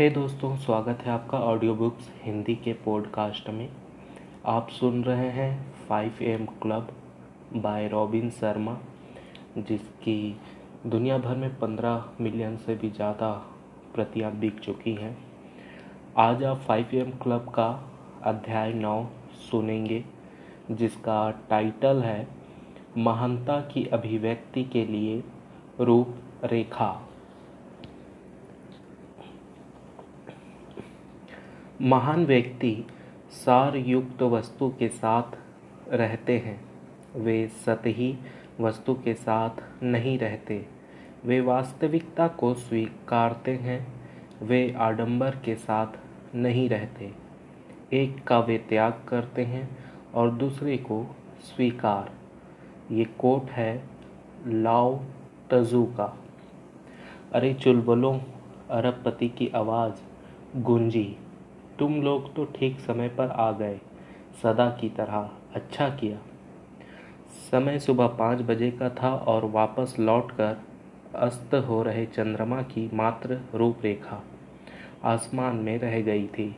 हे hey दोस्तों, स्वागत है आपका ऑडियो बुक्स हिंदी के पॉडकास्ट में। आप सुन रहे हैं five AM club by Robin Sharma जिसकी दुनिया भर में पंद्रह मिलियन से भी ज़्यादा प्रतियाँ बिक चुकी हैं। आज आप फाइव एम क्लब का अध्याय नौ सुनेंगे, जिसका टाइटल है महानता की अभिव्यक्ति के लिए रूप रेखा महान व्यक्ति सार युक्त वस्तु के साथ रहते हैं। वे सतही वस्तु के साथ नहीं रहते। वे वास्तविकता को स्वीकारते हैं। वे आडंबर के साथ नहीं रहते। एक का वे त्याग करते हैं और दूसरे को स्वीकार। ये कोट है लाओ तजू का। अरे चुलबुलों, अरबपति की आवाज़ गूंजी। तुम लोग तो ठीक समय पर आ गए, सदा की तरह अच्छा किया। समय सुबह पाँच बजे का था और वापस लौटकर अस्त हो रहे चंद्रमा की मात्र रूपरेखा आसमान में रह गई थी।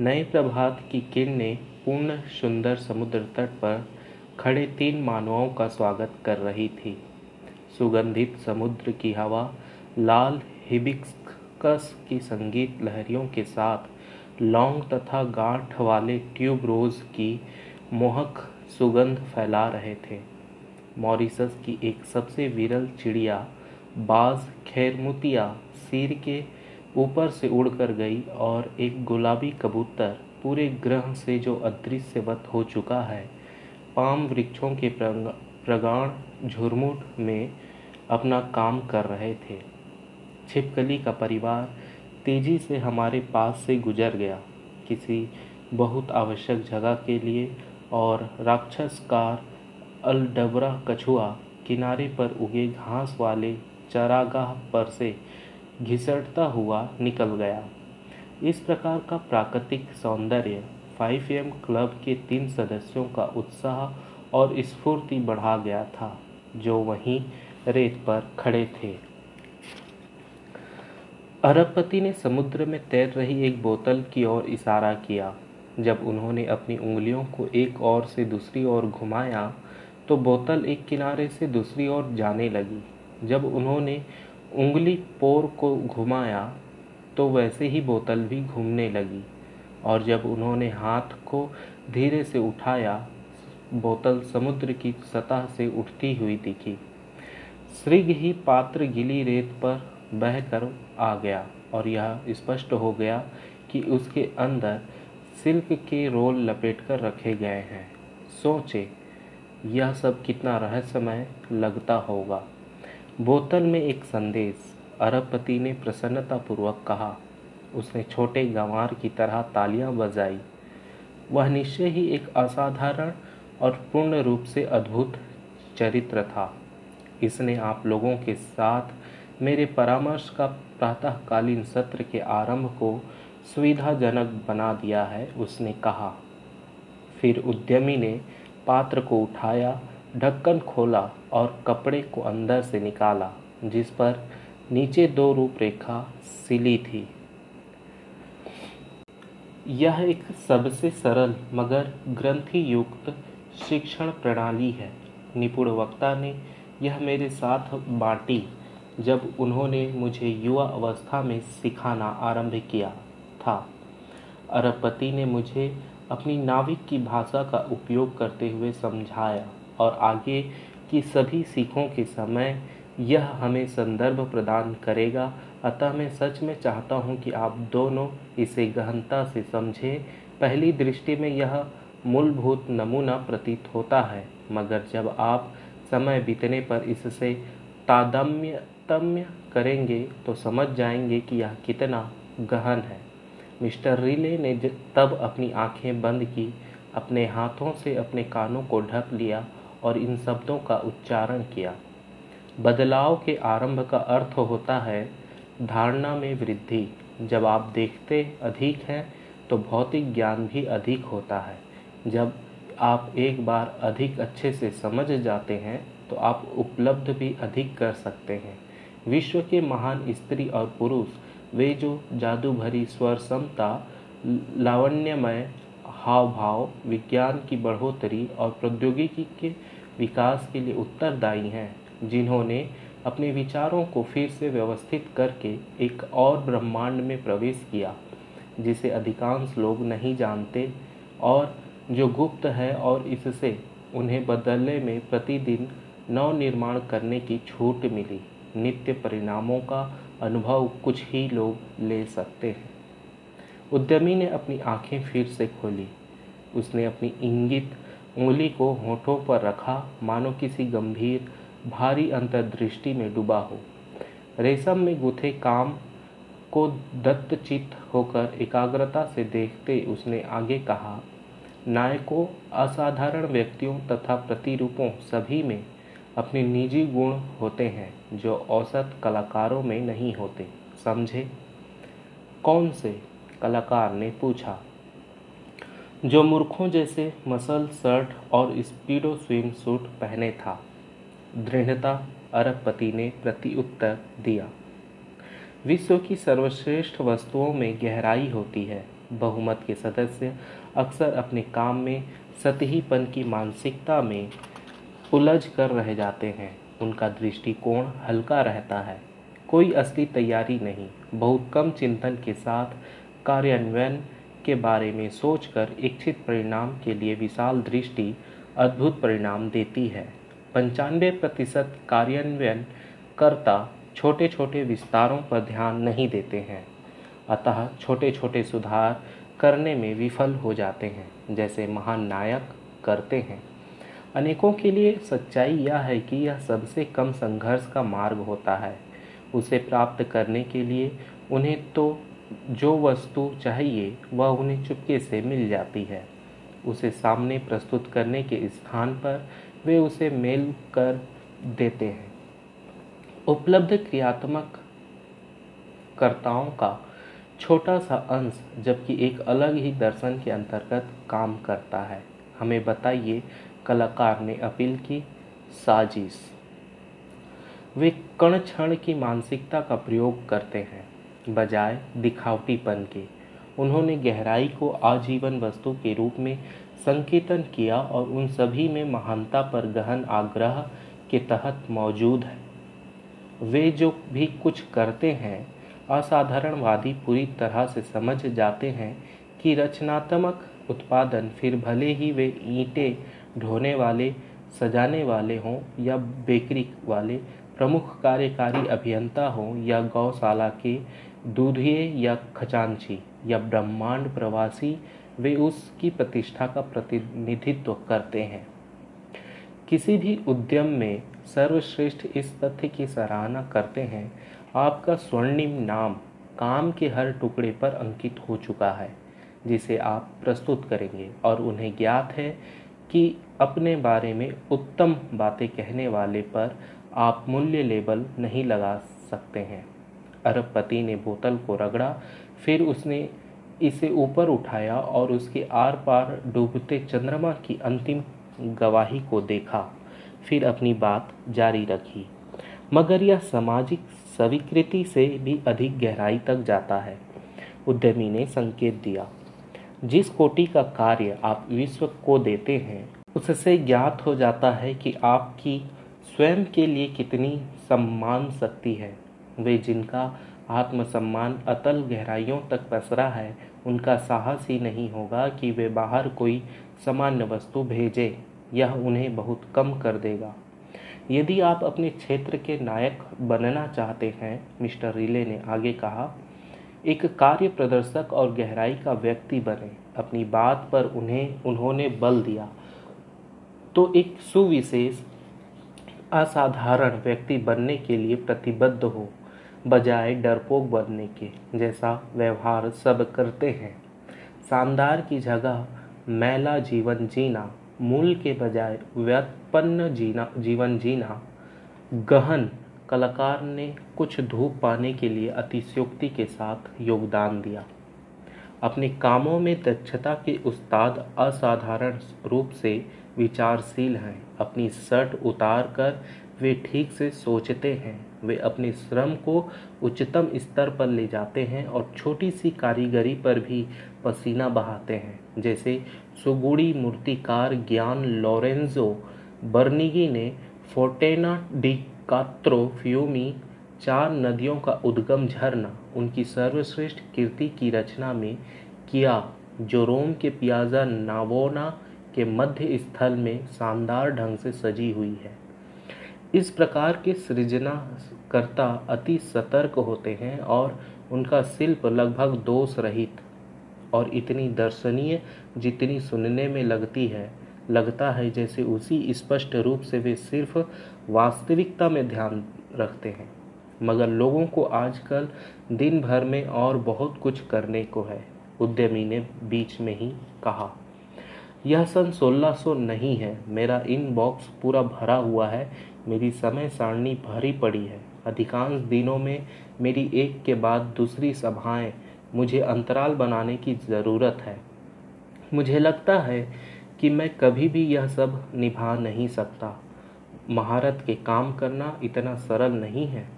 नए प्रभात की किरणें पूर्ण सुंदर समुद्र तट पर खड़े तीन मानवों का स्वागत कर रही थी। सुगंधित समुद्र की हवा, लाल हिबिस्कस की संगीत लहरियों के साथ लौंग तथा गांठ वाले ट्यूब रोज की मोहक सुगंध फैला रहे थे। मॉरिसस की एक सबसे विरल चिड़िया, बाज खैरमुतिया, सिर के ऊपर से उड़कर गई और एक गुलाबी कबूतर पूरे ग्रह से जो अदृश्यवत हो चुका है, पाम वृक्षों के प्रगाण झुरमुट में अपना काम कर रहे थे। छिपकली का परिवार तेज़ी से हमारे पास से गुजर गया किसी बहुत आवश्यक जगह के लिए और राक्षस कार अलडबरा कछुआ किनारे पर उगे घास वाले चरागाह पर से घिसटता हुआ निकल गया। इस प्रकार का प्राकृतिक सौंदर्य फाइव एम क्लब के तीन सदस्यों का उत्साह और स्फूर्ति बढ़ा गया था, जो वहीं रेत पर खड़े थे। अरबपति ने समुद्र में तैर रही एक बोतल की ओर इशारा किया। जब उन्होंने अपनी उंगलियों को एक ओर से दूसरी ओर घुमाया तो बोतल एक किनारे से दूसरी ओर जाने लगी। जब उन्होंने उंगली पोर को घुमाया तो वैसे ही बोतल भी घूमने लगी। और जब उन्होंने हाथ को धीरे से उठाया, बोतल समुद्र की सतह से उठती हुई दिखी। श्रीग ही पात्र गिली रेत पर बह कर आ गया और यह स्पष्ट हो गया कि उसके अंदर सिल्क के रोल लपेट कर रखे गए हैं। सोचे, यह सब कितना रहस्यमय लगता होगा। बोतल में एक संदेश अरबपति ने प्रसन्नतापूर्वक कहा। उसने छोटे गंवार की तरह तालियाँ बजाई। वह निश्चय ही एक असाधारण और पूर्ण रूप से अद्भुत चरित्र था। इसने आप लोगों के साथ मेरे परामर्श का प्रातःकालीन सत्र के आरंभ को सुविधाजनक बना दिया है, उसने कहा। फिर उद्यमी ने पात्र को उठाया, ढक्कन खोला और कपड़े को अंदर से निकाला, जिस पर नीचे दो रूपरेखा सिली थी। यह एक सबसे सरल मगर ग्रंथि युक्त शिक्षण प्रणाली है। निपुण वक्ता ने यह मेरे साथ बांटी। जब उन्होंने मुझे युवा अवस्था में सिखाना आरंभ किया था। अरबपति ने मुझे अपनी नाविक की भाषा का उपयोग करते हुए समझाया और आगे की सभी सीखों के समय यह हमें संदर्भ प्रदान करेगा। अतः मैं सच में चाहता हूँ कि आप दोनों इसे गहनता से समझें। पहली दृष्टि में यह मूलभूत नमूना प्रतीत होता है, मगर जब आप समय बीतने पर इससे तादम्य तारतम्य करेंगे तो समझ जाएँगे कि यह कितना गहन है। मिस्टर रिले ने तब अपनी आँखें बंद की, अपने हाथों से अपने कानों को ढक लिया और इन शब्दों का उच्चारण किया। बदलाव के आरंभ का अर्थ होता है, धारणा में वृद्धि। जब आप देखते अधिक हैं तो भौतिक ज्ञान भी अधिक होता है। जब आप एक बार अधिक अच्छे से समझ जाते हैं तो आप उपलब्ध भी अधिक कर सकते हैं। विश्व के महान स्त्री और पुरुष, वे जो जादू भरी स्वर समता, लावण्यमय हाव भाव विज्ञान की बढ़ोतरी और प्रौद्योगिकी के विकास के लिए उत्तरदायी हैं, जिन्होंने अपने विचारों को फिर से व्यवस्थित करके एक और ब्रह्मांड में प्रवेश किया, जिसे अधिकांश लोग नहीं जानते और जो गुप्त है और इससे उन्हें बदलने में प्रतिदिन नव निर्माण करने की छूट मिली। नित्य परिणामों का अनुभव कुछ ही लोग ले सकते हैं। उद्यमी ने अपनी आँखें फिर से खोली। उसने अपनी इंगित उंगली को होठों पर रखा, मानो किसी गंभीर, भारी अंतर्दृष्टि में डूबा हो। रेशम में गुथे काम को दत्तचित होकर एकाग्रता से देखते उसने आगे कहा, नायकों, असाधारण व्यक्तियों तथा प्रतिरूपों सभी में अपने निजी गुण होते हैं जो औसत कलाकारों में नहीं होते। समझे? कौन से कलाकार ने पूछा? जो मूर्खों जैसे मसल, शर्ट और स्पीडो स्विम सूट पहने था। दृढ़ता अरबपति ने प्रति उत्तर दिया। विश्व की सर्वश्रेष्ठ वस्तुओं में गहराई होती है। बहुमत के सदस्य अक्सर अपने काम में सतहीपन की मानसिकता में उलझ कर रह जाते हैं। उनका दृष्टिकोण हल्का रहता है। कोई असली तैयारी नहीं। बहुत कम चिंतन के साथ कार्यान्वयन के बारे में सोचकर इच्छित परिणाम के लिए विशाल दृष्टि अद्भुत परिणाम देती है। पंचानवे प्रतिशत कार्यान्वयन करता छोटे छोटे विस्तारों पर ध्यान नहीं देते हैं। अतः छोटे छोटे सुधार करने में विफल हो जाते हैं, जैसे महान नायक करते हैं। अनेकों के लिए सच्चाई यह है कि यह सबसे कम संघर्ष का मार्ग होता है। उसे प्राप्त करने के लिए उन्हें तो जो वस्तु चाहिए, वह उन्हें चुपके से मिल जाती है। उसे सामने प्रस्तुत करने के स्थान पर वे उसे मेल कर देते हैं। उपलब्ध क्रियात्मक कर्ताओं का छोटा सा अंश जबकि एक अलग ही दर्शन के अंतर्गत काम करता है। हमें बताइए कलाकार ने अपील की, साजिश। वे कण क्षण की मानसिकता का प्रयोग करते हैं, बजाय दिखावटीपन के। उन्होंने गहराई को आजीवन वस्तु के रूप में संकेतन किया और उन सभी में महानता पर गहन आग्रह के तहत मौजूद है। वे जो भी कुछ करते हैं, असाधारणवादी पूरी तरह से समझ जाते हैं कि रचनात्मक उत्पादन फिर भले ही वे ईंटें ढोने वाले, सजाने वाले हों या बेकरी वाले, प्रमुख कार्यकारी अभियंता हों या गौशाला के दूधिए या खजांची या ब्रह्मांड प्रवासी, वे उसकी प्रतिष्ठा का प्रतिनिधित्व करते हैं। किसी भी उद्यम में सर्वश्रेष्ठ इस तथ्य की सराहना करते हैं, आपका स्वर्णिम नाम काम के हर टुकड़े पर अंकित हो चुका है, जिसे आप प्रस्तुत करेंगे और उन्हें ज्ञात है कि अपने बारे में उत्तम बातें कहने वाले पर आप मूल्य लेबल नहीं लगा सकते हैं। अरबपति ने बोतल को रगड़ा, फिर उसने इसे ऊपर उठाया और उसके आर पार डूबते चंद्रमा की अंतिम गवाही को देखा, फिर अपनी बात जारी रखी। मगर यह सामाजिक स्वीकृति से भी अधिक गहराई तक जाता है, उद्यमी ने संकेत दिया। जिस कोटि का कार्य आप विश्व को देते हैं उससे ज्ञात हो जाता है कि आपकी स्वयं के लिए कितनी सम्मान शक्ति है। वे जिनका आत्मसम्मान अतल गहराइयों तक पसरा है, उनका साहस ही नहीं होगा कि वे बाहर कोई सामान्य वस्तु भेजें। यह उन्हें बहुत कम कर देगा। यदि आप अपने क्षेत्र के नायक बनना चाहते हैं, मिस्टर रिले ने आगे कहा, एक कार्य प्रदर्शक और गहराई का व्यक्ति बने। अपनी बात पर उन्हें, उन्होंने बल दिया। तो एक सुविशेष, असाधारण व्यक्ति बनने के लिए प्रतिबद्ध हो, बजाय डरपोक बनने के जैसा व्यवहार सब करते हैं। शानदार की जगह मैला जीवन जीना, मूल के बजाय व्युत्पन्न जीना, जीवन जीना। गहन कलाकार ने कुछ धूप पाने के लिए अतिशयोक्ति के साथ योगदान दिया। अपने कामों में दक्षता के उस्ताद असाधारण रूप से विचारशील हैं। अपनी शर्ट उतार कर वे ठीक से सोचते हैं। वे अपने श्रम को उच्चतम स्तर पर ले जाते हैं और छोटी सी कारीगरी पर भी पसीना बहाते हैं। जैसे सुगुड़ी मूर्तिकार ज्ञान लॉरेंजो बर्निगी ने फोर्टेना डी कात्रो फ्यूमी चार नदियों का उद्गम झरना, उनकी सर्वश्रेष्ठ कीर्ति की रचना में किया, जो रोम के पियाजा नावोना के मध्य स्थल में शानदार ढंग से सजी हुई है। इस प्रकार के सृजनाकर्ता अति सतर्क होते हैं और उनका शिल्प लगभग दोष रहित और इतनी दर्शनीय जितनी सुनने में लगती है, लगता है जैसे उसी स्पष्ट रूप से वे सिर्फ़ वास्तविकता में ध्यान रखते हैं। मगर लोगों को आजकल दिन भर में और बहुत कुछ करने को है, उद्यमी ने बीच में ही कहा। यह सन 1600 नहीं है। मेरा इनबॉक्स पूरा भरा हुआ है। मेरी समय सारणी भरी पड़ी है। अधिकांश दिनों में मेरी एक के बाद दूसरी सभाएँ मुझे अंतराल बनाने की ज़रूरत है। मुझे लगता है कि मैं कभी भी यह सब निभा नहीं सकता। महारत के काम करना इतना सरल नहीं है।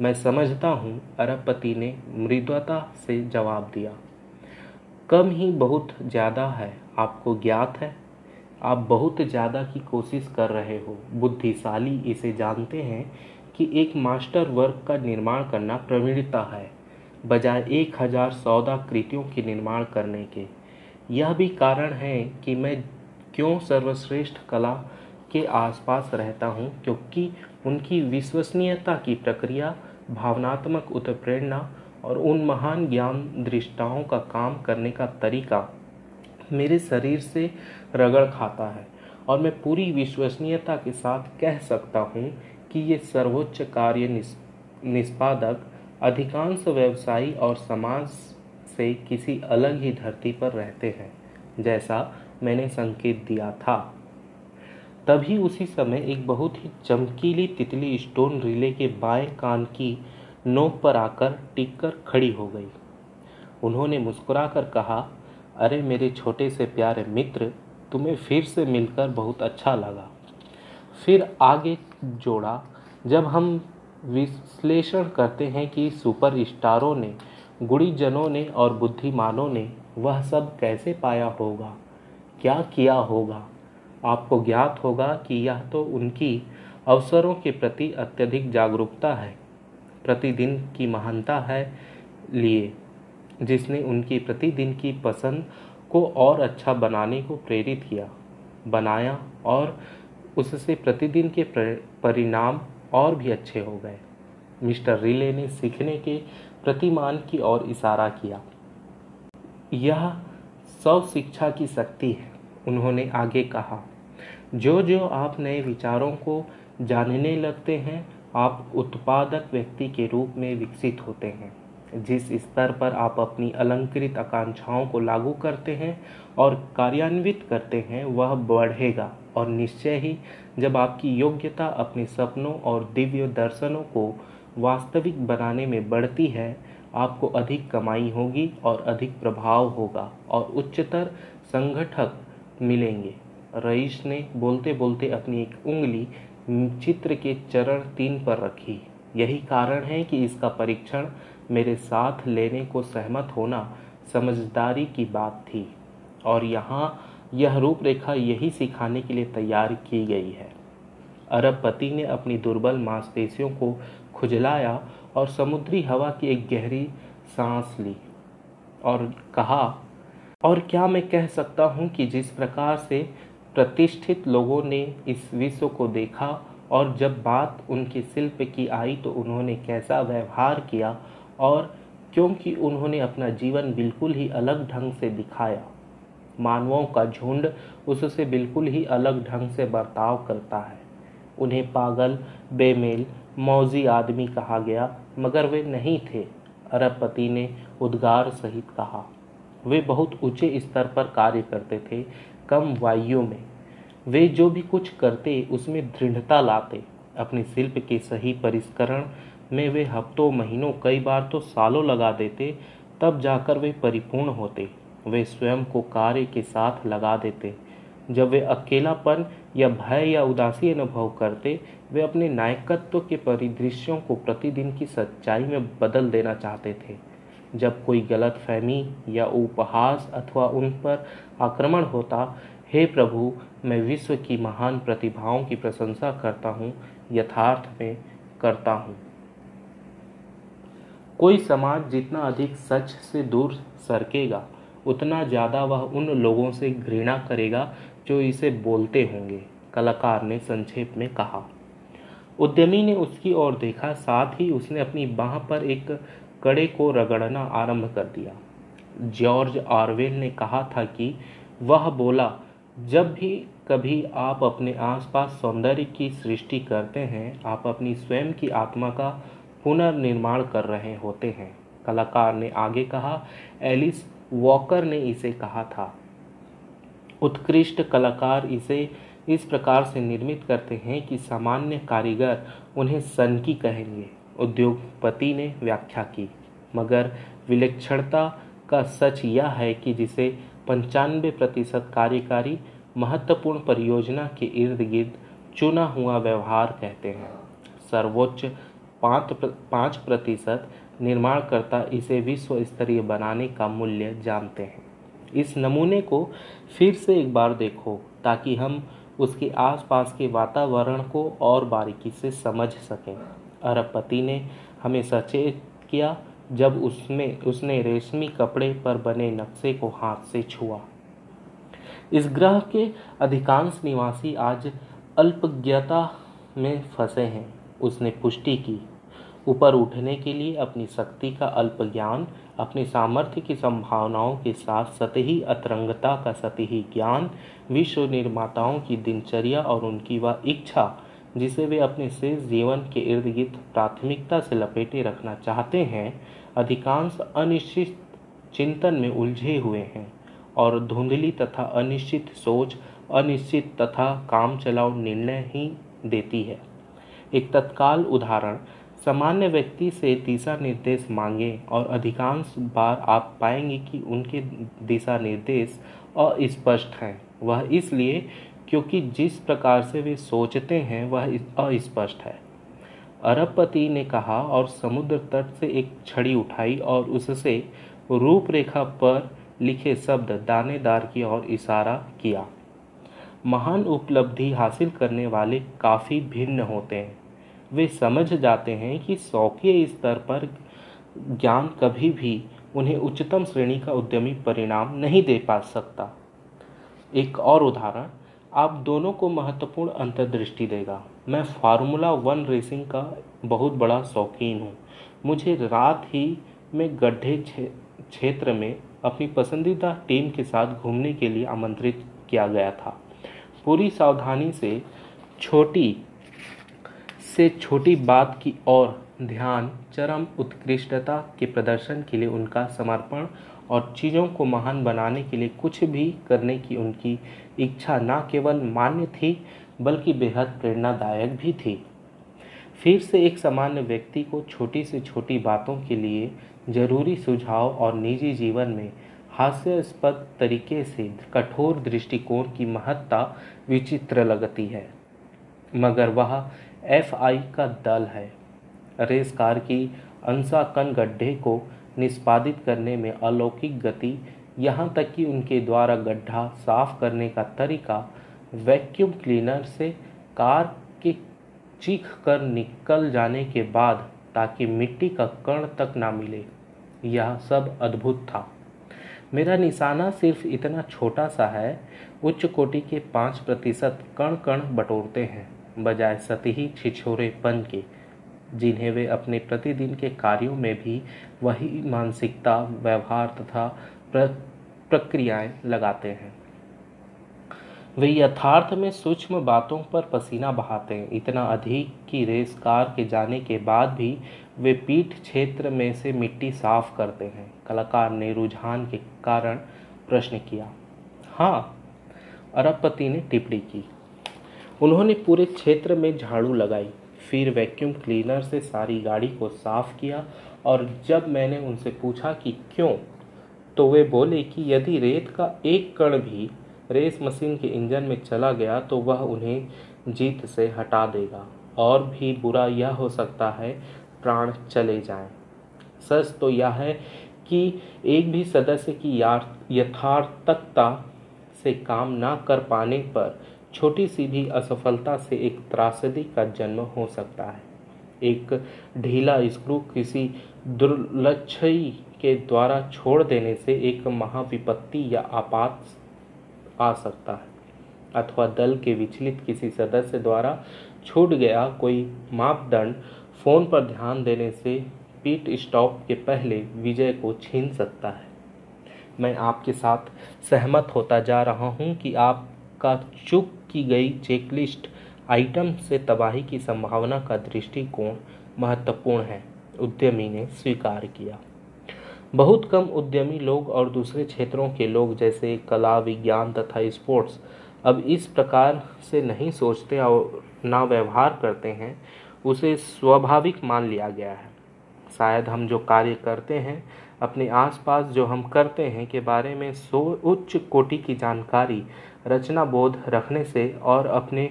मैं समझता हूँ अरबपति ने मृदुता से जवाब दिया। कम ही बहुत ज़्यादा है। आपको ज्ञात है। आप बहुत ज़्यादा की कोशिश कर रहे हो। बुद्धिशाली इसे जानते हैं कि एक मास्टर वर्क का निर्माण करना प्रवीणता है, बजाय एक हज़ार सौदा कृतियों के निर्माण करने के। यह भी कारण है कि मैं क्यों सर्वश्रेष्ठ कला के आसपास रहता हूँ, क्योंकि उनकी विश्वसनीयता की प्रक्रिया, भावनात्मक उत्प्रेरणा और उन महान ज्ञान दृष्टाओं का काम करने का तरीका मेरे शरीर से रगड़ खाता है और मैं पूरी विश्वसनीयता के साथ कह सकता हूँ कि ये सर्वोच्च कार्य निष्पादक, अधिकांश व्यवसायी और समाज से किसी अलग ही धरती पर रहते हैं, जैसा मैंने संकेत दिया था। तभी उसी समय एक बहुत ही चमकीली तितली स्टोन रिले के बाएँ कान की नोक पर आकर टिक कर खड़ी हो गई। उन्होंने मुस्कुराकर कहा, अरे मेरे छोटे से प्यारे मित्र, तुम्हें फिर से मिलकर बहुत अच्छा लगा। फिर आगे जोड़ा, जब हम विश्लेषण करते हैं कि सुपर स्टारों ने गुड़ीजनों ने और बुद्धिमानों ने वह सब कैसे पाया होगा, क्या किया होगा, आपको ज्ञात होगा कि यह तो उनकी अवसरों के प्रति अत्यधिक जागरूकता है। प्रतिदिन की महानता है लिए, जिसने उनकी प्रतिदिन की पसंद को और अच्छा बनाने को प्रेरित किया, बनाया और उससे प्रतिदिन के परिणाम और भी अच्छे हो गए। मिस्टर रिले ने सीखने के प्रतिमान की ओर इशारा किया। यह सौ शिक्षा की शक्ति है, उन्होंने आगे कहा। जो जो आप नए विचारों को जानने लगते हैं आप उत्पादक व्यक्ति के रूप में विकसित होते हैं, जिस स्तर पर आप अपनी अलंकृत आकांक्षाओं को लागू करते हैं और कार्यान्वित करते हैं, वह बढ़ेगा। और निश्चय ही, जब आपकी योग्यता अपने सपनों और दिव्य दर्शनों को वास्तविक बनाने में बढ़ती है, आपको अधिक कमाई होगी और अधिक प्रभाव होगा और उच्चतर संगठक मिलेंगे। रईस ने बोलते बोलते अपनी एक उंगली चित्र के चरण तीन पर रखी। यही कारण है कि इसका परीक्षण मेरे साथ लेने को सहमत होना समझदारी की बात थी। और यहाँ यह रूपरेखा यही सिखाने के लिए तैयार की गई है। अरबपति ने अपनी दुर्बल मांसपेशियों को खुजलाया और समुद्री हवा की एक गहरी सांस ली और कहा, और क्या मैं कह सकता हूँ कि जिस प्रकार से प्रतिष्ठित लोगों ने इस विश्व को देखा और जब बात उनके शिल्प की आई तो उन्होंने कैसा व्यवहार किया और क्योंकि उन्होंने अपना जीवन बिल्कुल ही अलग ढंग से दिखाया, मानवों का झुंड उससे बिल्कुल ही अलग ढंग से बर्ताव करता है। उन्हें पागल, बेमेल, मौजी आदमी कहा गया, मगर वे नहीं थे, अरबपति ने उद्गार सहित कहा। वे बहुत ऊँचे स्तर पर कार्य करते थे कम वायु में। वे जो भी कुछ करते, उसमें दृढ़ता लाते। अपने शिल्प के सही परिष्करण में वे हफ्तों, महीनों, कई बार तो सालों लगा देते, तब जाकर वे परिपूर्ण होते। वे स्वयं को कार्य के साथ लगा देते। जब वे अकेलापन या भय या उदासी अनुभव करते, वे अपने नायकत्व के परिदृश्यों को प्रतिदिन की सच्चाई में बदल देना चाहते थे। जब कोई गलत फहमी या उपहास अथवा उन पर आक्रमण होता, हे प्रभु, मैं विश्व की महान प्रतिभाओं की प्रशंसा करता हूँ, यथार्थ में करता हूँ। कोई समाज जितना अधिक सच से दूर सरकेगा, उतना ज़्यादा वह उन लोगों से घृणा करेगा, जो इसे बोलते होंगे, कलाकार ने संक्षेप में कहा। उद्यमी ने उसकी ओर देखा, साथ ही उसने अपनी बाह पर एक कड़े को रगड़ना आरंभ कर दिया। जॉर्ज ऑरवेल ने कहा था कि वह बोला, जब भी कभी आप अपने आसपास सौंदर्य की सृष्टि करते हैं, आप अपनी स्वयं की आत्मा का पुनर्निर्माण कर रहे होते हैं। कलाकार ने आगे कहा, एलिस वॉकर ने इसे कहा था। उत्कृष्ट कलाकार इसे इस प्रकार से निर्मित करते हैं कि सामान्य कारीगर उन्हें सनकी कहेंगे। उद्योगपति ने व्याख्या की। मगर विलक्षणता का सच यह है कि जिसे पंचानवे प्रतिशत कार्यकारी महत्वपूर्ण परियोजना के इर्द गिर्द चुना हुआ व्यवहार कहते हैं। सर्वोच्च पाँच पाँच प्रतिशत निर्माणकर्ता इसे विश्व स्तरीय बनाने का मूल्य जानते हैं। इस नमूने को फिर से एक बार देखो, ताकि हम उसके आसपास के वातावरण को और बारीकी से समझ सकें। अरबपति ने हमें सचेत किया जब उसमें, उसने रेशमी कपड़े पर बने नक्शे को हाथ से छुआ। इस ग्रह के अधिकांश निवासी आज अल्पज्ञता में फंसे हैं। उसने पुष्टि की। ऊपर उठने के लिए अपनी शक्ति का अल्प ज्ञान अपने सामर्थ्य की संभावनाओं के साथ सतही अतरंगता का सतही ज्ञान, विश्व निर्माताओं की दिनचर्या और उनकी वह इच्छा जिसे वे अपने शेष जीवन के इर्द गिर्द प्राथमिकता से लपेटे रखना चाहते हैं, अधिकांश अनिश्चित चिंतन में उलझे हुए हैं और धुंधली तथा अनिश्चित सोच, अनिश्चित तथा काम चलाओ निर्णय ही देती है। एक तत्काल उदाहरण, सामान्य व्यक्ति से दिशा निर्देश मांगे और अधिकांश बार आप पाएँगे कि उनके दिशा निर्देश अस्पष्ट हैं। वह इसलिए क्योंकि जिस प्रकार से वे सोचते हैं, वह अस्पष्ट है। अरबपति ने कहा, और समुद्र तट से एक छड़ी उठाई और उससे रूपरेखा पर लिखे शब्द दानेदार की ओर इशारा किया। महान उपलब्धि हासिल करने वाले काफ़ी भिन्न होते हैं। वे समझ जाते हैं कि शौकीय स्तर पर ज्ञान कभी भी उन्हें उच्चतम श्रेणी का उद्यमी परिणाम नहीं दे पा सकता। एक और उदाहरण आप दोनों को महत्वपूर्ण अंतर्दृष्टि देगा। मैं फार्मूला वन रेसिंग का बहुत बड़ा शौकीन हूँ। मुझे रात ही में गड्ढे क्षेत्र में अपनी पसंदीदा टीम के साथ घूमने के लिए आमंत्रित किया गया था। पूरी सावधानी से छोटी से छोटी बात की ओर ध्यान, चरम उत्कृष्टता के प्रदर्शन के लिए उनका समर्पण और चीज़ों को महान बनाने के लिए कुछ भी करने की उनकी इच्छा न केवल मान्य थी, बल्कि बेहद प्रेरणादायक भी थी। फिर से एक सामान्य व्यक्ति को छोटी से छोटी बातों के लिए ज़रूरी सुझाव और निजी जीवन में हास्यास्पद तरीके से कठोर दृष्टिकोण की महत्ता विचित्र लगती है। मगर वह एफ़ आई का दल है। रेस कार की अंशाकन गड्ढे को निष्पादित करने में अलौकिक गति, यहाँ तक कि उनके द्वारा गड्ढा साफ़ करने का तरीका वैक्यूम क्लीनर से कार के चीख कर निकल जाने के बाद ताकि मिट्टी का कण तक ना मिले। यह सब अद्भुत था। मेरा निशाना सिर्फ़ इतना छोटा सा है, उच्च कोटि के पाँच प्रतिशत कण कण बटोरते हैं, बजाय सतही छिछोरेपन के। जिन्हें वे अपने प्रतिदिन के कार्यों में भी वही मानसिकता, व्यवहार तथा प्रक्रियाएँ लगाते हैं। वे यथार्थ में सूक्ष्म बातों पर पसीना बहाते हैं। इतना अधिक कि रेस कार के जाने के बाद भी वे पीठ क्षेत्र में से मिट्टी साफ़ करते हैं। कलाकार ने रुझान के कारण प्रश्न किया हाँ अरबपति ने टिप्पणी की। उन्होंने पूरे क्षेत्र में झाड़ू लगाई। फिर वैक्यूम क्लीनर से सारी गाड़ी को साफ़ किया और जब मैंने उनसे पूछा कि क्यों तो वे बोले कि यदि रेत का एक कण भी रेस मशीन के इंजन में चला गया तो वह उन्हें जीत से हटा देगा और भी बुरा यह हो सकता है, प्राण चले जाएँ। सच तो यह है कि एक भी सदस्य की यथार्थकता से काम ना कर पाने पर छोटी सी भी असफलता से एक त्रासदी का जन्म हो सकता है। एक ढीला स्क्रू किसी दुर्लक्षी के द्वारा छोड़ देने से एक महाविपत्ति या आपात आ सकता है, अथवा दल के विचलित किसी सदस्य द्वारा छूट गया कोई मापदंड फ़ोन पर ध्यान देने से पीट स्टॉप के पहले विजय को छीन सकता है। मैं आपके साथ सहमत होता जा रहा हूँ कि आपका चुप की गई चेकलिस्ट आइटम से तबाही की संभावना का दृष्टिकोण महत्वपूर्ण है, उद्यमी ने स्वीकार किया। बहुत कम उद्यमी लोग और दूसरे क्षेत्रों के लोग जैसे कला, विज्ञान तथा स्पोर्ट्स अब इस प्रकार से नहीं सोचते और ना व्यवहार करते हैं, उसे स्वाभाविक मान लिया गया है। शायद हम जो कार्य करते हैं अपने आसपास जो हम करते हैं के बारे में सो, उच्च कोटि की जानकारी, रचना बोध रखने से और अपने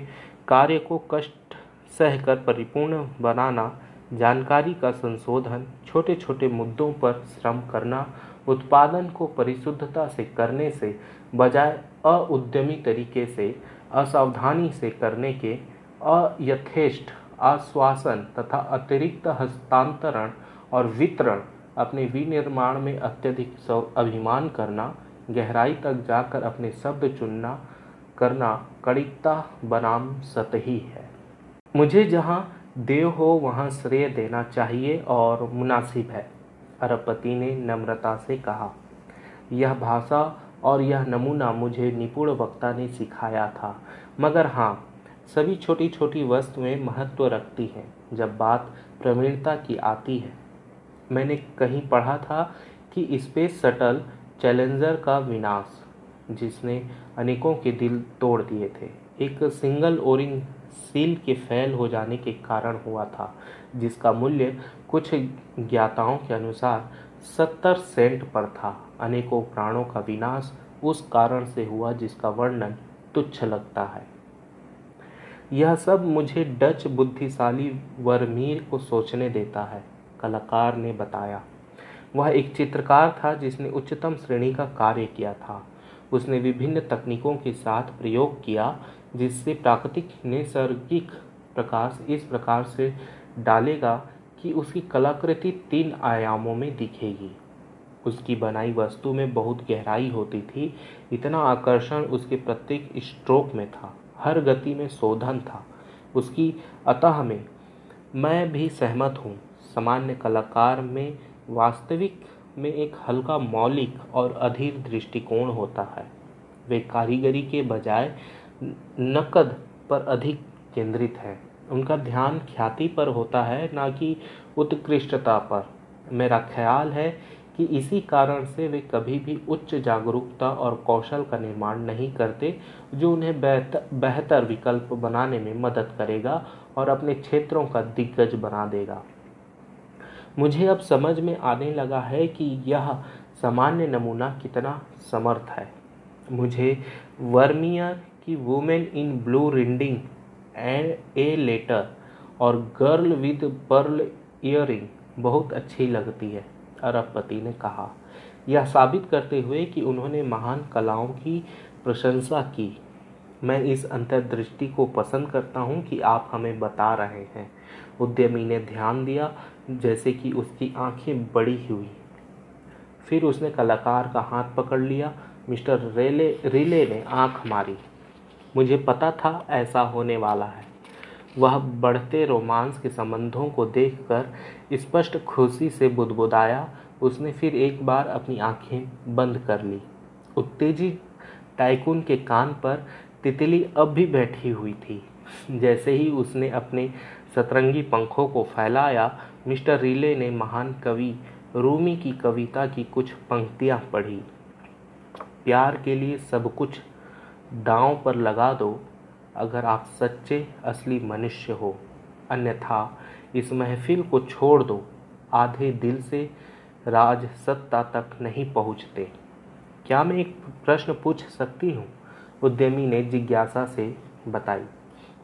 कार्य को कष्ट सहकर परिपूर्ण बनाना, जानकारी का संशोधन छोटे छोटे मुद्दों पर श्रम करना, उत्पादन को परिशुद्धता से करने से, बजाय अउद्यमी तरीके से, असावधानी से करने के, अयथेष्ट आश्वासन तथा अतिरिक्त हस्तांतरण और वितरण अपने विनिर्माण में अत्यधिक अभिमान करना, गहराई तक जाकर अपने शब्द चुनना, करना कड़िकता बनाम सतही है। मुझे जहाँ देव हो, वहाँ श्रेय देना चाहिए और मुनासिब है, अरबपति ने नम्रता से कहा। यह भाषा और यह नमूना मुझे निपुण वक्ता ने सिखाया था, मगर हाँ सभी छोटी छोटी वस्तुएँ महत्व रखती हैं, जब बात प्रवीणता की आती है। मैंने कहीं पढ़ा था कि स्पेस शटल चैलेंजर का विनाश, जिसने अनेकों के दिल तोड़ दिए थे। एक सिंगल ओरिंग सील के फैल हो जाने के कारण हुआ था, जिसका मूल्य कुछ ज्ञाताओं के अनुसार सत्तर सेंट पर था। अनेकों प्राणों का विनाश उस कारण से हुआ जिसका वर्णन तुच्छ लगता है। यह सब मुझे डच बुद्धिशाली वर्मीर को सोचने देता है। कलाकार ने बताया। वह एक चित्रकार था जिसने उच्चतम श्रेणी का कार्य किया था। उसने विभिन्न तकनीकों के साथ प्रयोग किया, जिससे प्राकृतिक नैसर्गिक प्रकाश इस प्रकार से डालेगा कि उसकी कलाकृति तीन आयामों में दिखेगी। उसकी बनाई वस्तु में बहुत गहराई होती थी, इतना आकर्षण उसके प्रत्येक स्ट्रोक में था, हर गति में शोधन था। उसकी अतः में मैं भी सहमत हूँ। सामान्य कलाकार में वास्तविक में एक हल्का मौलिक और अधीर दृष्टिकोण होता है। वे कारीगरी के बजाय नकद पर अधिक केंद्रित हैं। उनका ध्यान ख्याति पर होता है, ना कि उत्कृष्टता पर। मेरा ख्याल है कि इसी कारण से वे कभी भी उच्च जागरूकता और कौशल का निर्माण नहीं करते, जो उन्हें बेहतर विकल्प बनाने में मदद करेगा और अपने क्षेत्रों का दिग्गज बना देगा। मुझे अब समझ में आने लगा है कि यह सामान्य नमूना कितना समर्थ है। मुझे वर्मियर की women in blue reading and a letter और गर्ल विद पर्ल इयरिंग बहुत अच्छी लगती है, अरबपति ने कहा। यह साबित करते हुए कि उन्होंने महान कलाओं की प्रशंसा की। मैं इस अंतर्दृष्टि को पसंद करता हूँ कि आप हमें बता रहे हैं। उद्यमी ने ध्यान दिया जैसे कि उसकी आँखें बड़ी हुई। फिर उसने कलाकार का हाथ पकड़ लिया। मिस्टर रेले, रिले ने आँख मारी। मुझे पता था ऐसा होने वाला है। वह बढ़ते रोमांस के संबंधों को देखकर स्पष्ट खुशी से बुदबुदाया। उसने फिर एक बार अपनी आँखें बंद कर ली। उत्तेजित टाइकून के कान पर तितली अब भी बैठी हुई थी। जैसे ही उसने अपने सतरंगी पंखों को फैलाया मिस्टर रीले ने महान कवि रूमी की कविता की कुछ पंक्तियाँ पढ़ी। प्यार के लिए सब कुछ दांव पर लगा दो, अगर आप सच्चे असली मनुष्य हो। अन्यथा इस महफिल को छोड़ दो, आधे दिल से राज सत्ता तक नहीं पहुँचते। क्या मैं एक प्रश्न पूछ सकती हूँ? उद्यमी ने जिज्ञासा से बताई।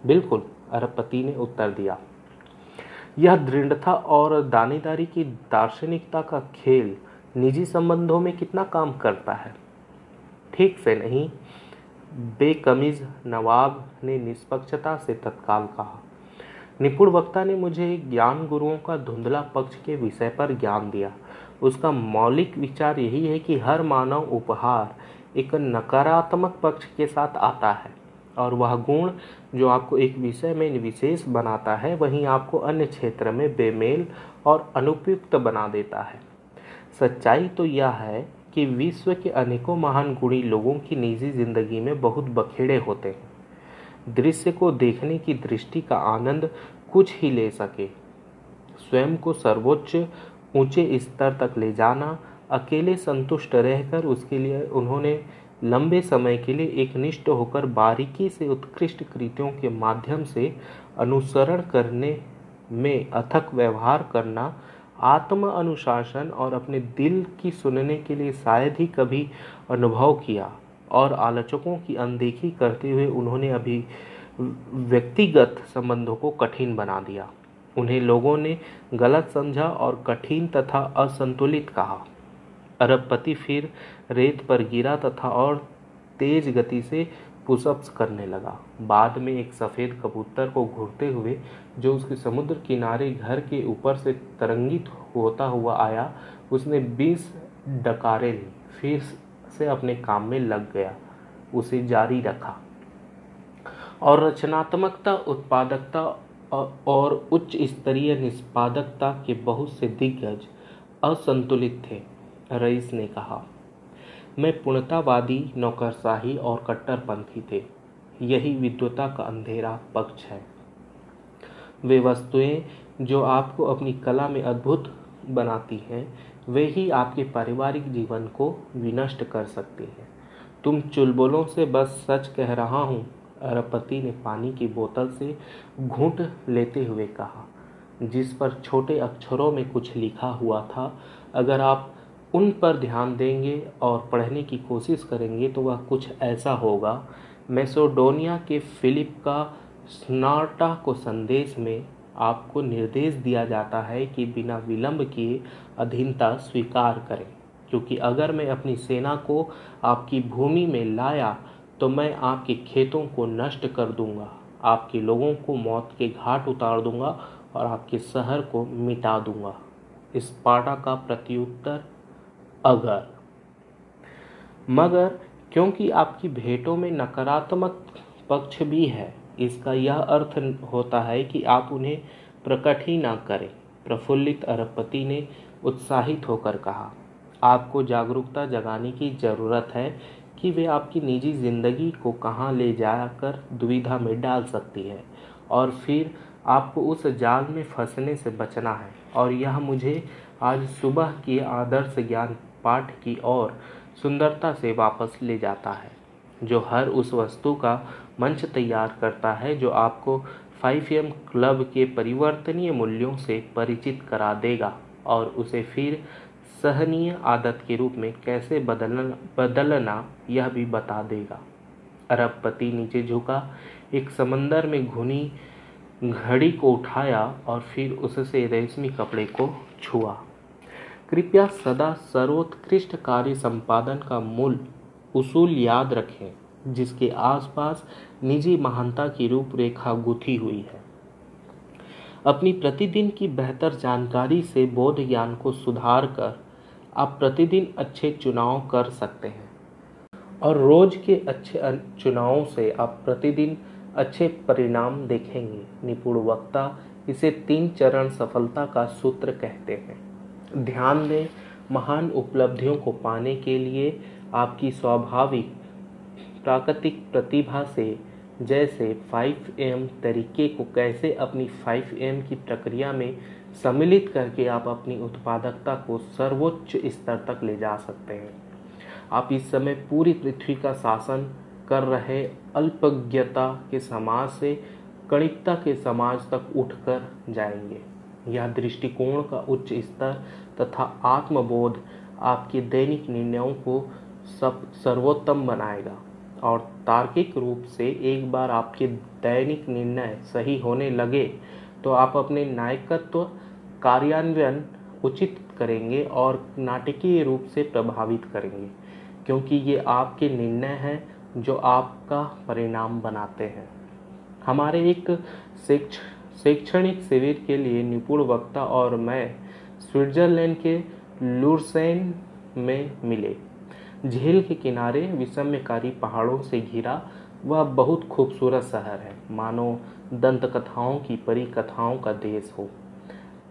बिल्कुल, अरबपति ने उत्तर दिया। यह दृढ़ता और दानेदारी की दार्शनिकता का खेल निजी संबंधों में कितना काम करता है। ठीक से नहीं, बेकमीज नवाब ने निष्पक्षता से तत्काल कहा। निपुण वक्ता ने मुझे ज्ञान गुरुओं का धुंधला पक्ष के विषय पर ज्ञान दिया। उसका मौलिक विचार यही है कि हर मानव उपहार एक नकारात्मक पक्ष के साथ आता है। और वह गुण जो आपको एक विषय में विशेष बनाता है, वहीं आपको अन्य क्षेत्र में बेमेल और अनुपयुक्त बना देता है। सच्चाई तो यह है कि विश्व के अनेकों महान गुणी लोगों की निजी ज़िंदगी में बहुत बखेड़े होते हैं। दृश्य को देखने की दृष्टि का आनंद कुछ ही ले सके। स्वयं को सर्वोच्च ऊँचे स्तर तक ले जाना, अकेले संतुष्ट रहकर उसके लिए उन्होंने लंबे समय के लिए एक निष्ठ होकर बारीकी से उत्कृष्ट कृतियों के माध्यम से अनुसरण करने में अथक व्यवहार करना, आत्म अनुशासन और अपने दिल की सुनने के लिए शायद ही कभी अनुभव किया और आलोचकों की अनदेखी करते हुए उन्होंने अभी व्यक्तिगत संबंधों को कठिन बना दिया। उन्हें लोगों ने गलत समझा और कठिन तथा असंतुलित कहा। अरबपति फिर रेत पर गिरा तथा और तेज गति से पुशअप्स करने लगा। बाद में एक सफ़ेद कबूतर को घूरते हुए, जो उसके समुद्र किनारे घर के ऊपर से तरंगित होता हुआ आया, उसने बीस डकारे ली फिर से अपने काम में लग गया, उसे जारी रखा। और रचनात्मकता, उत्पादकता और उच्च स्तरीय निष्पादकता के बहुत से दिग्गज असंतुलित थे, रईस ने कहा। मैं पूर्णतावादी, नौकरशाही और कट्टरपंथी थे। यही विद्वता का अंधेरा पक्ष है। वे वस्तुएँ जो आपको अपनी कला में अद्भुत बनाती हैं, वे ही आपके पारिवारिक जीवन को विनष्ट कर सकती हैं। तुम चुलबुलों से बस सच कह रहा हूँ, अरबपति ने पानी की बोतल से घूंट लेते हुए कहा। जिस पर छोटे अक्षरों में कुछ लिखा हुआ था, अगर आप उन पर ध्यान देंगे और पढ़ने की कोशिश करेंगे तो वह कुछ ऐसा होगा। मैसोडोनिया के फिलिप का स्नार्टा को संदेश में आपको निर्देश दिया जाता है कि बिना विलंब किए अधीनता स्वीकार करें, क्योंकि अगर मैं अपनी सेना को आपकी भूमि में लाया तो मैं आपके खेतों को नष्ट कर दूँगा, आपके लोगों को मौत के घाट उतार दूँगा और आपके शहर को मिटा दूँगा। स्पार्टा का प्रत्युत्तर अगर। मगर, क्योंकि आपकी भेंटों में नकारात्मक पक्ष भी है, इसका यह अर्थ होता है कि आप उन्हें प्रकट ही ना करें, प्रफुल्लित अरबपति ने उत्साहित होकर कहा। आपको जागरूकता जगाने की ज़रूरत है कि वे आपकी निजी ज़िंदगी को कहाँ ले जाकर दुविधा में डाल सकती है, और फिर आपको उस जाल में फंसने से बचना है। और यह मुझे आज सुबह के आदर्श ज्ञान पाठ की ओर सुंदरता से वापस ले जाता है, जो हर उस वस्तु का मंच तैयार करता है जो आपको 5 एम क्लब के परिवर्तनीय मूल्यों से परिचित करा देगा और उसे फिर सहनीय आदत के रूप में कैसे बदलना बदलना यह भी बता देगा। अरबपति नीचे झुका, एक समंदर में घुनी घड़ी को उठाया और फिर उससे रेशमी कपड़े को छुआ। कृपया सदा सर्वोत्कृष्ट कार्य संपादन का मूल उसूल याद रखें, जिसके आसपास निजी महानता की रूपरेखा गुथी हुई है। अपनी प्रतिदिन की बेहतर जानकारी से बोध ज्ञान को सुधार कर आप प्रतिदिन अच्छे चुनाव कर सकते हैं। और रोज के अच्छे चुनावों से आप प्रतिदिन अच्छे परिणाम देखेंगे। निपुण वक्ता इसे तीन चरण सफलता का सूत्र कहते हैं। ध्यान दें, महान उपलब्धियों को पाने के लिए आपकी स्वाभाविक, प्राकृतिक प्रतिभा से, जैसे 5 एम तरीके को कैसे अपनी 5 एम की प्रक्रिया में सम्मिलित करके आप अपनी उत्पादकता को सर्वोच्च स्तर तक ले जा सकते हैं। आप इस समय पूरी पृथ्वी का शासन कर रहे अल्पज्ञता के समाज से, कणिकता के समाज तक उठकर जाएँगे। यह दृष्टिकोण का उच्च स्तर तथा आत्मबोध आपके दैनिक निर्णयों को सब सर्वोत्तम बनाएगा। और तार्किक रूप से एक बार आपके दैनिक निर्णय सही होने लगे तो आप अपने नायकत्व, कार्यान्वयन उचित करेंगे और नाटकीय रूप से प्रभावित करेंगे, क्योंकि ये आपके निर्णय हैं जो आपका परिणाम बनाते हैं। हमारे एक शैक्षणिक शिविर के लिए निपुण वक्ता और मैं स्विट्जरलैंड के लुरसैन में मिले। झील के किनारे विषम्यकारी पहाड़ों से घिरा, वह बहुत खूबसूरत शहर है। मानो दंत कथाओं की परी कथाओं का देश हो।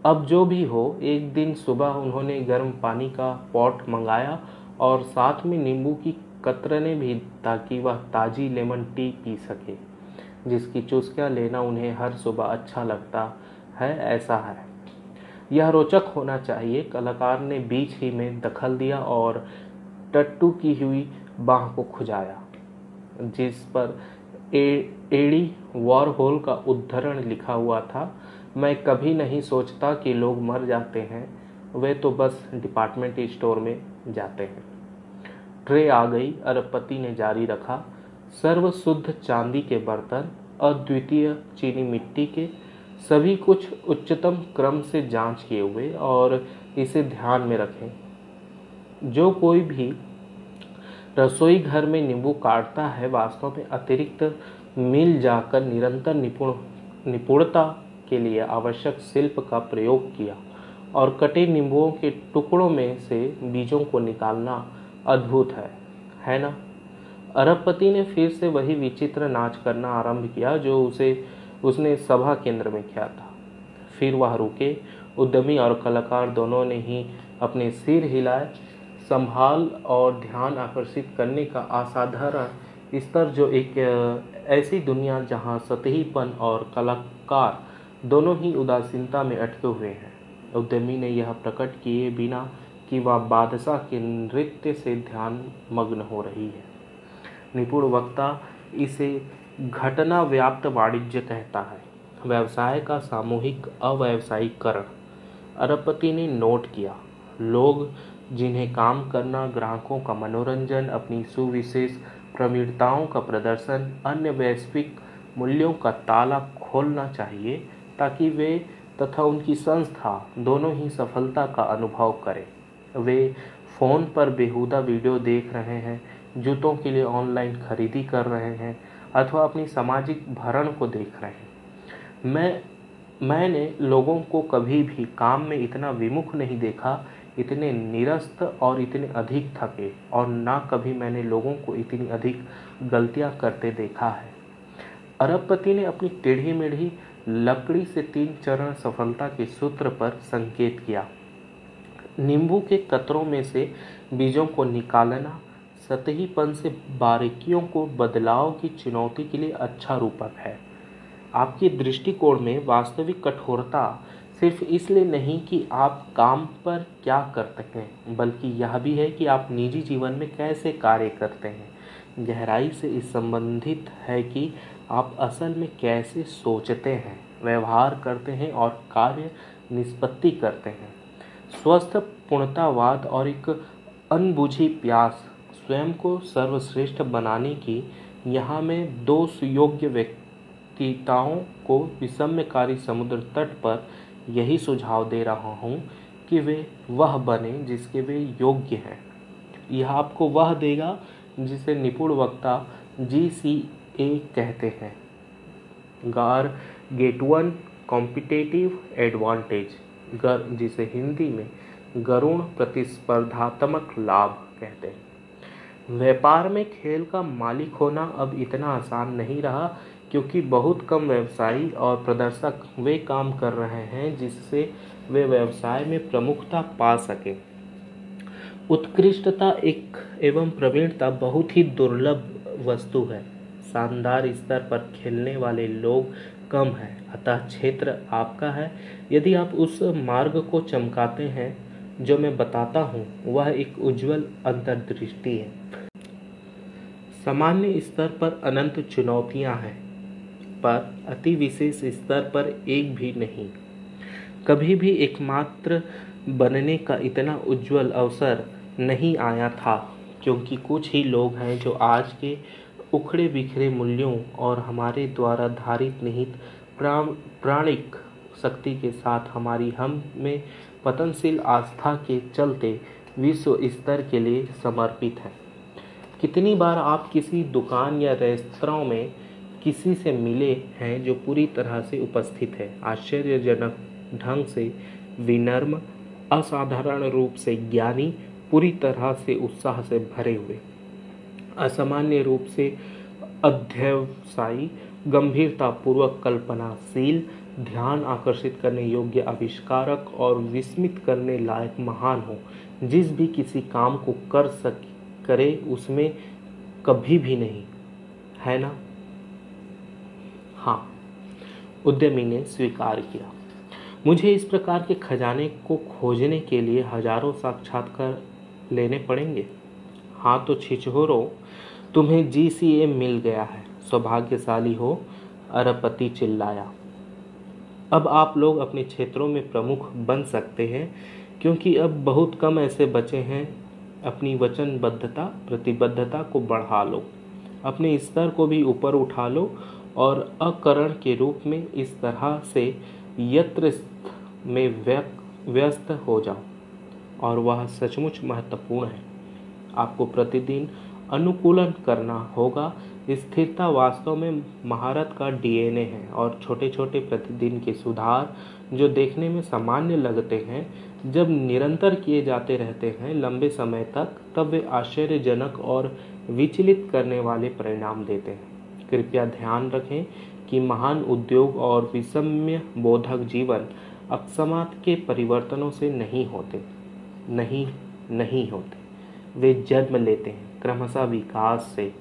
अब जो भी हो, एक दिन सुबह उन्होंने गर्म पानी का पॉट मंगाया और साथ में नींबू की कतरने भी ताकि वह ताज़ी लेमन टी पी सके। जिसकी चुस्कियाँ लेना उन्हें हर सुबह अच्छा लगता है, ऐसा है। यह रोचक होना चाहिए। कलाकार ने बीच ही में दखल दिया और टट्टू की हुई बाह को खुजाया, जिस पर एडी वॉरहोल का उद्धरण लिखा हुआ था। मैं कभी नहीं सोचता कि लोग मर जाते हैं। वे तो बस डिपार्टमेंट स्टोर में जाते हैं। ट्रे आ गई, अरबपति ने जारी रखा। सर्व शुद्ध चांदी के बर्तन, अद्वितीय चीनी मिट्टी के सभी कुछ उच्चतम क्रम से जाँच किए हुए और इसे ध्यान में रखें। जो कोई भी रसोई घर में नींबू काटता है, वास्तव में अतिरिक्त मिल जाकर निरंतर निपुण, निपुणता के लिए आवश्यक शिल्प का प्रयोग किया और कटे नींबुओं के टुकड़ों में से बीजों को निकालना अद्भुत है है ना? अरबपति ने फिर से वही विचित्र नाच करना आरंभ किया, जो उसे, उसने सभा केंद्र में किया था। फिर वह रुके। उद्यमी और कलाकार दोनों ने ही अपने सिर हिलाए। संभाल और ध्यान आकर्षित करने का असाधारण स्तर, जो एक ऐसी दुनिया जहाँ सतहीपन और कलाकार दोनों ही उदासीनता में अटके हुए हैं। उद्यमी ने यह प्रकट किए बिना कि वह बादशाह के नृत्य से ध्यान मग्न हो रही है। निपुण वक्ता इसे घटना व्याप्त वाणिज्य कहता है। व्यवसाय का सामूहिक अव्यवसायीकरण। अरबपति ने नोट किया, लोग जिन्हें काम करना, ग्राहकों का मनोरंजन, अपनी सुविशेष प्रवीणताओं का प्रदर्शन, अन्य वैश्विक मूल्यों का ताला खोलना चाहिए, ताकि वे तथा उनकी संस्था दोनों ही सफलता का अनुभव करें। वे फ़ोन पर बेहुदा वीडियो देख रहे हैं। जूतों के लिए ऑनलाइन खरीदी कर रहे हैं अथवा अपनी सामाजिक भरण को देख रहे हैं। मैं, मैंने लोगों को कभी भी काम में इतना विमुख नहीं देखा, इतने निरस्त और इतने अधिक थके, और ना कभी मैंने लोगों को इतनी अधिक गलतियाँ करते देखा है। अरबपति ने अपनी टेढ़ी मेढ़ी लकड़ी से तीन चरण सफलता के सूत्र पर संकेत किया। नींबू के कतरों में से बीजों को निकालना सतहीपन से बारीकियों को बदलाव की चुनौती के लिए अच्छा रूपक है। आपके दृष्टिकोण में वास्तविक कठोरता सिर्फ़ इसलिए नहीं कि आप काम पर क्या करते हैं बल्कि यह भी है कि आप निजी जीवन में कैसे कार्य करते हैं। गहराई से इस संबंधित है कि आप असल में कैसे सोचते हैं, व्यवहार करते हैं और कार्य निष्पत्ति करते हैं। स्वस्थ, पूर्णतावाद और एक अनबुझी प्यास स्वयं को सर्वश्रेष्ठ बनाने की यहाँ में दो सुयोग्य व्यक्तिताओं को विषम्यकारी समुद्र तट पर यही सुझाव दे रहा हूँ कि वे वह बने जिसके वे योग्य हैं। यह आपको वह देगा जिसे निपुण वक्ता जी सी ए कहते हैं। गार गेट वन कॉम्पिटेटिव एडवांटेज, गर, जिसे हिंदी में गरुण प्रतिस्पर्धात्मक लाभ कहते हैं। व्यापार में खेल का मालिक होना अब इतना आसान नहीं रहा, क्योंकि बहुत कम व्यवसायी और प्रदर्शक वे काम कर रहे हैं जिससे वे व्यवसाय में प्रमुखता पा सके। उत्कृष्टता एक एवं प्रवीणता बहुत ही दुर्लभ वस्तु है। शानदार स्तर पर खेलने वाले लोग कम हैं, अतः क्षेत्र आपका है। यदि आप उस मार्ग को चमकाते हैं, जो मैं बताता हूँ, वह एक उज्जवल अंतर्दृष्टि है। सामान्य स्तर पर अनंत चुनौतियाँ हैं, पर अति विशेष स्तर पर एक भी नहीं। कभी भी एकमात्र बनने का इतना उज्जवल अवसर नहीं आया था, क्योंकि कुछ ही लोग हैं जो आज के उखड़े बिखरे मूल्यों और हमारे द्वारा धारित निहित प्राणिक शक्ति के साथ हमारी हम में पतनशील आस्था के चलते विश्व स्तर के लिए समर्पित है। कितनी बार आप किसी दुकान या रेस्तरां में किसी से मिले हैं जो पूरी तरह से उपस्थित है? आश्चर्यजनक ढंग से, विनम्र, असाधारण रूप से ज्ञानी, पूरी तरह से उत्साह से भरे हुए। असामान्य रूप से अध्यवसायी गंभीरता पूर्वक कल्पनाशील, ध्यान आकर्षित करने योग्य आविष्कारक और विस्मित करने लायक महान हो। जिस भी किसी काम को कर सक करे उसमें कभी भी नहीं। है ना? हाँ। उद्यमी ने स्वीकार किया। मुझे इस प्रकार के खजाने को खोजने के लिए हज़ारों साक्षात्कार लेने पड़ेंगे। हाँ तो छिछोरो, तुम्हें जी सी ए मिल गया है। सौभाग्यशाली हो, अरबपति चिल्लाया। अब आप लोग अपने क्षेत्रों में प्रमुख बन सकते हैं, क्योंकि अब बहुत कम ऐसे बचे हैं अपनी वचनबद्धता, प्रतिबद्धता को बढ़ा लो। अपने स्तर को भी ऊपर उठा लो और अकरण के रूप में इस तरह से यत्र में व्यस्त हो जाओ। और वह सचमुच महत्वपूर्ण है। आपको प्रतिदिन अनुकूलन करना होगा। स्थिरता वास्तव में महारत का डीएनए है और छोटे छोटे प्रतिदिन के सुधार जो देखने में सामान्य लगते हैं जब निरंतर किए जाते रहते हैं लंबे समय तक, तब वे आश्चर्यजनक और विचलित करने वाले परिणाम देते हैं। कृपया ध्यान रखें कि महान उद्योग और विषम्य बोधक जीवन अकस्मात के परिवर्तनों से नहीं होते, नहीं नहीं होते। वे जन्म लेते हैं, क्रमशः विकास से।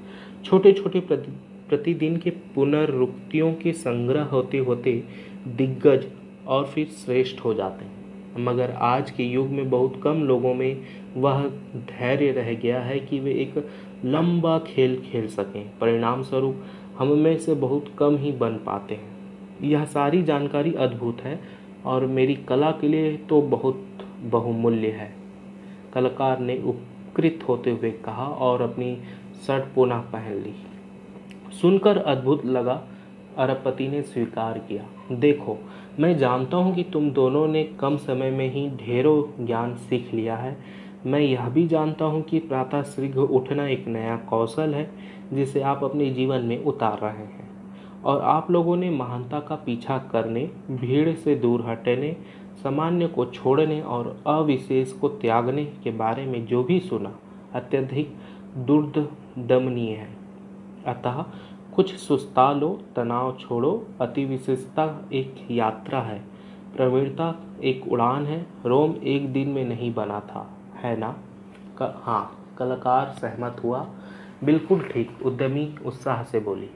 छोटे छोटे प्रतिदिन के पुनरुक्तियों के संग्रह होते होते दिग्गज और फिर श्रेष्ठ हो जाते हैं। मगर आज के युग में बहुत कम लोगों में वह धैर्य रह गया है कि वे एक लंबा खेल खेल सकें। परिणाम स्वरूप हम में से बहुत कम ही बन पाते हैं। यह सारी जानकारी अद्भुत है और मेरी कला के लिए तो बहुत बहुमूल्य है। कलाकार ने उपकृत होते हुए कहा और अपनी शर्ट पुनः पहन ली। सुनकर अद्भुत लगा। अरबपति ने स्वीकार किया। देखो मैं जानता हूँ कि तुम दोनों ने कम समय में ही ढेरों ज्ञान सीख लिया है। मैं यह भी जानता हूँ कि प्रातः शीघ्र उठना एक नया कौशल है, जिसे आप अपने जीवन में उतार रहे हैं। और आप लोगों ने महानता का पीछा करने, भीड़ से दूर हटने, सामान्य को छोड़ने और अविशेष को त्यागने के बारे में जो भी सुना, अत्यधिक दुर्दमनीय है। अतः कुछ सुस्ता लो तनाव छोड़ो। अति विशेषता एक यात्रा है। प्रवीणता एक उड़ान है। रोम एक दिन में नहीं बना था है ना? क, हाँ कलाकार सहमत हुआ। बिल्कुल ठीक उद्यमी उत्साह से बोली।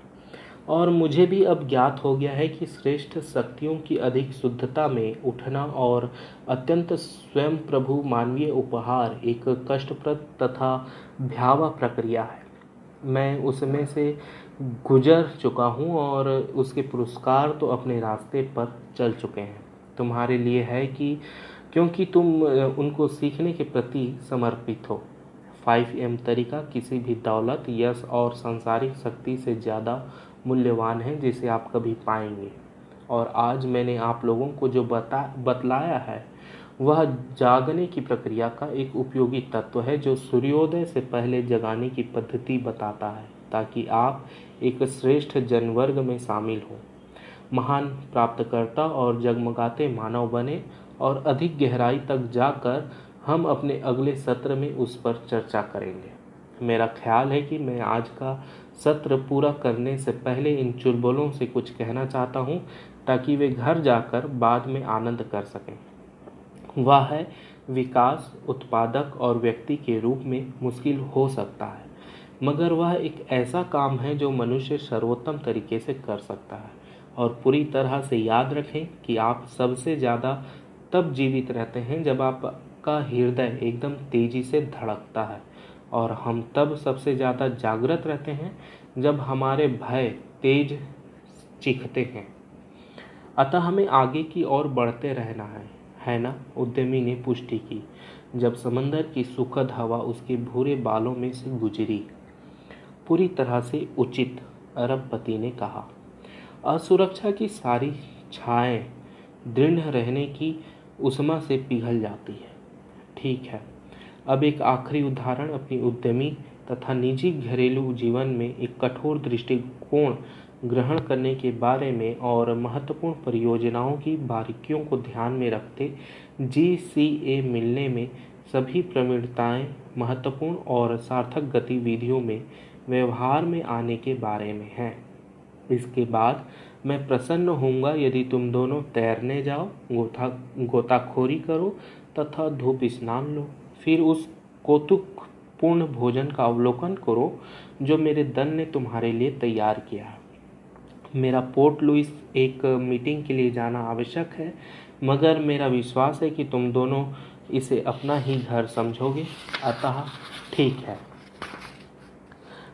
और मुझे भी अब ज्ञात हो गया है कि श्रेष्ठ शक्तियों की अधिक शुद्धता में उठना और अत्यंत स्वयं प्रभु मानवीय उपहार एक कष्टप्रद तथा भयावह प्रक्रिया है। मैं उसमें से गुजर चुका हूँ और उसके पुरस्कार तो अपने रास्ते पर चल चुके हैं। तुम्हारे लिए है कि क्योंकि तुम उनको सीखने के प्रति समर्पित हो। फाइव एम तरीका किसी भी दौलत, यश और सांसारिक शक्ति से ज़्यादा मूल्यवान है जिसे आप कभी पाएँगे। और आज मैंने आप लोगों को जो बता, बतलाया है, वह जागने की प्रक्रिया का एक उपयोगी तत्व है जो सूर्योदय से पहले जगाने की पद्धति बताता है। ताकि आप एक श्रेष्ठ जनवर्ग में शामिल हो। महान प्राप्तकर्ता और जगमगाते मानव बने और अधिक गहराई तक जाकर हम अपने अगले सत्र में उस पर चर्चा करेंगे। मेरा ख्याल है कि मैं आज का सत्र पूरा करने से पहले इन चुलबुलों से कुछ कहना चाहता हूँ, ताकि वे घर जाकर बाद में आनंद कर सकें। वह है विकास, उत्पादक और व्यक्ति के रूप में मुश्किल हो सकता है। मगर वह एक ऐसा काम है जो मनुष्य सर्वोत्तम तरीके से कर सकता है। और पूरी तरह से याद रखें कि आप सबसे ज़्यादा तब जीवित रहते हैं जब आपका हृदय एकदम तेज़ी से धड़कता है। और हम तब सबसे ज़्यादा जागृत रहते हैं जब हमारे भय तेज चीखते हैं। अतः हमें आगे की ओर बढ़ते रहना है है ना? उद्यमी ने पुष्टि की, जब समंदर की सुखद हवा उसके भूरे बालों में से गुजरी। पूरी तरह से उचित अरबपति ने कहा। असुरक्षा की सारी छाएँ दृढ़ रहने की उष्मा से पिघल जाती है। ठीक है, अब एक आखिरी उदाहरण अपनी उद्यमी तथा निजी घरेलू जीवन में एक कठोर दृष्टिकोण ग्रहण करने के बारे में और महत्वपूर्ण परियोजनाओं की बारीकियों को ध्यान में रखते जी सी ए मिलने में सभी प्रवीणताएँ महत्वपूर्ण और सार्थक गतिविधियों में व्यवहार में आने के बारे में है। इसके बाद मैं प्रसन्न होऊँगा, यदि तुम दोनों तैरने जाओ गोता गोताखोरी करो तथा धूप स्नान लो। फिर उस कौतुकपूर्ण भोजन का अवलोकन करो, जो मेरे दन ने तुम्हारे लिए तैयार किया। मेरा पोर्ट लुइस एक मीटिंग के लिए जाना आवश्यक है, मगर मेरा विश्वास है कि तुम दोनों इसे अपना ही घर समझोगे। अतः ठीक है।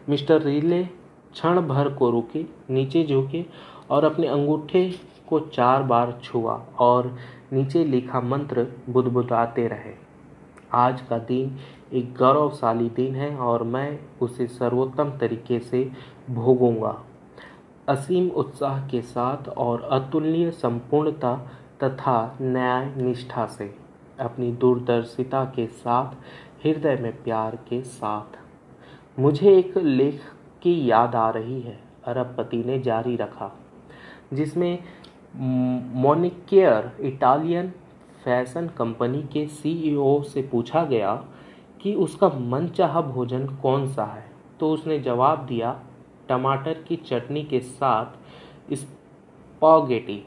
मिस्टर रिले क्षण भर को रुके, नीचे झुके और अपने अंगूठे को चार बार छुआ और नीचे लिखा मंत्र बुदबुदाते रहे। आज का दिन एक गौरवशाली दिन है और मैं उसे सर्वोत्तम तरीके से भोगूँगा। असीम उत्साह के साथ और अतुलनीय संपूर्णता तथा न्याय निष्ठा से, अपनी दूरदर्शिता के साथ, हृदय में प्यार के साथ। मुझे एक लेख की याद आ रही है, अरबपति ने जारी रखा, जिसमें मोनिकेयर, इटालियन फ़ैशन कंपनी के सीईओ से पूछा गया कि उसका मनचाहा भोजन कौन सा है। तो उसने जवाब दिया, टमाटर की चटनी के साथ स्पॉगेटी।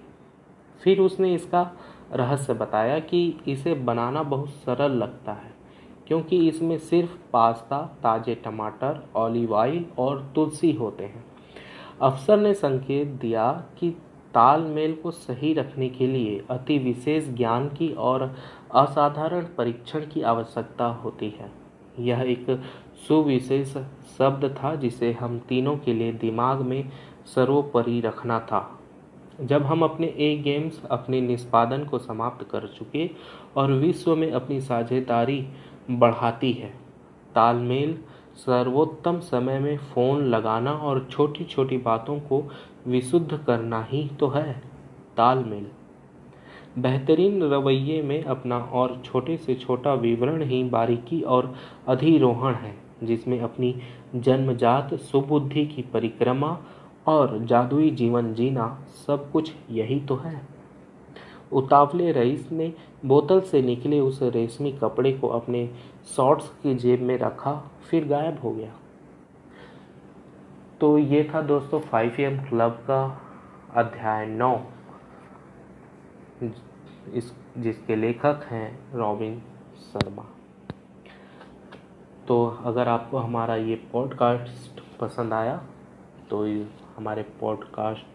फिर उसने इसका रहस्य बताया कि इसे बनाना बहुत सरल लगता है। क्योंकि इसमें सिर्फ़ पास्ता, ताज़े टमाटर, ऑलिव ऑयल और तुलसी होते हैं। अफसर ने संकेत दिया कि तालमेल को सही रखने के लिए अति विशेष ज्ञान की और असाधारण परीक्षण की आवश्यकता होती है। यह एक सुविशेष शब्द था जिसे हम तीनों के लिए दिमाग में सर्वोपरि रखना था। जब हम अपने ए गेम्स अपने निष्पादन को समाप्त कर चुके और विश्व में अपनी साझेदारी बढ़ाती है। तालमेल, सर्वोत्तम समय में फ़ोन लगाना और छोटी छोटी बातों को विशुद्ध करना ही तो है। तालमेल। बेहतरीन रवैये में अपना और छोटे से छोटा विवरण ही बारीकी और अधिरोहण है, जिसमें अपनी जन्मजात, सुबुद्धि की परिक्रमा और जादुई जीवन जीना सब कुछ यही तो है। उतावले रईस ने बोतल से निकले उस रेशमी कपड़े को अपने शॉर्ट्स की जेब में रखा, फिर गायब हो गया। तो ये था दोस्तों फाइव एम क्लब का अध्याय नौ। इस, जिसके लेखक हैं रॉबिन शर्मा। तो अगर आपको हमारा ये पॉडकास्ट पसंद आया तो हमारे पॉडकास्ट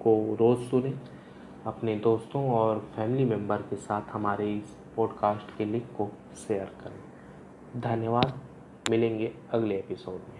को रोज़ सुने। अपने दोस्तों और फैमिली मेंबर के साथ हमारे इस पॉडकास्ट के लिंक को शेयर करें। धन्यवाद। मिलेंगे अगले एपिसोड में।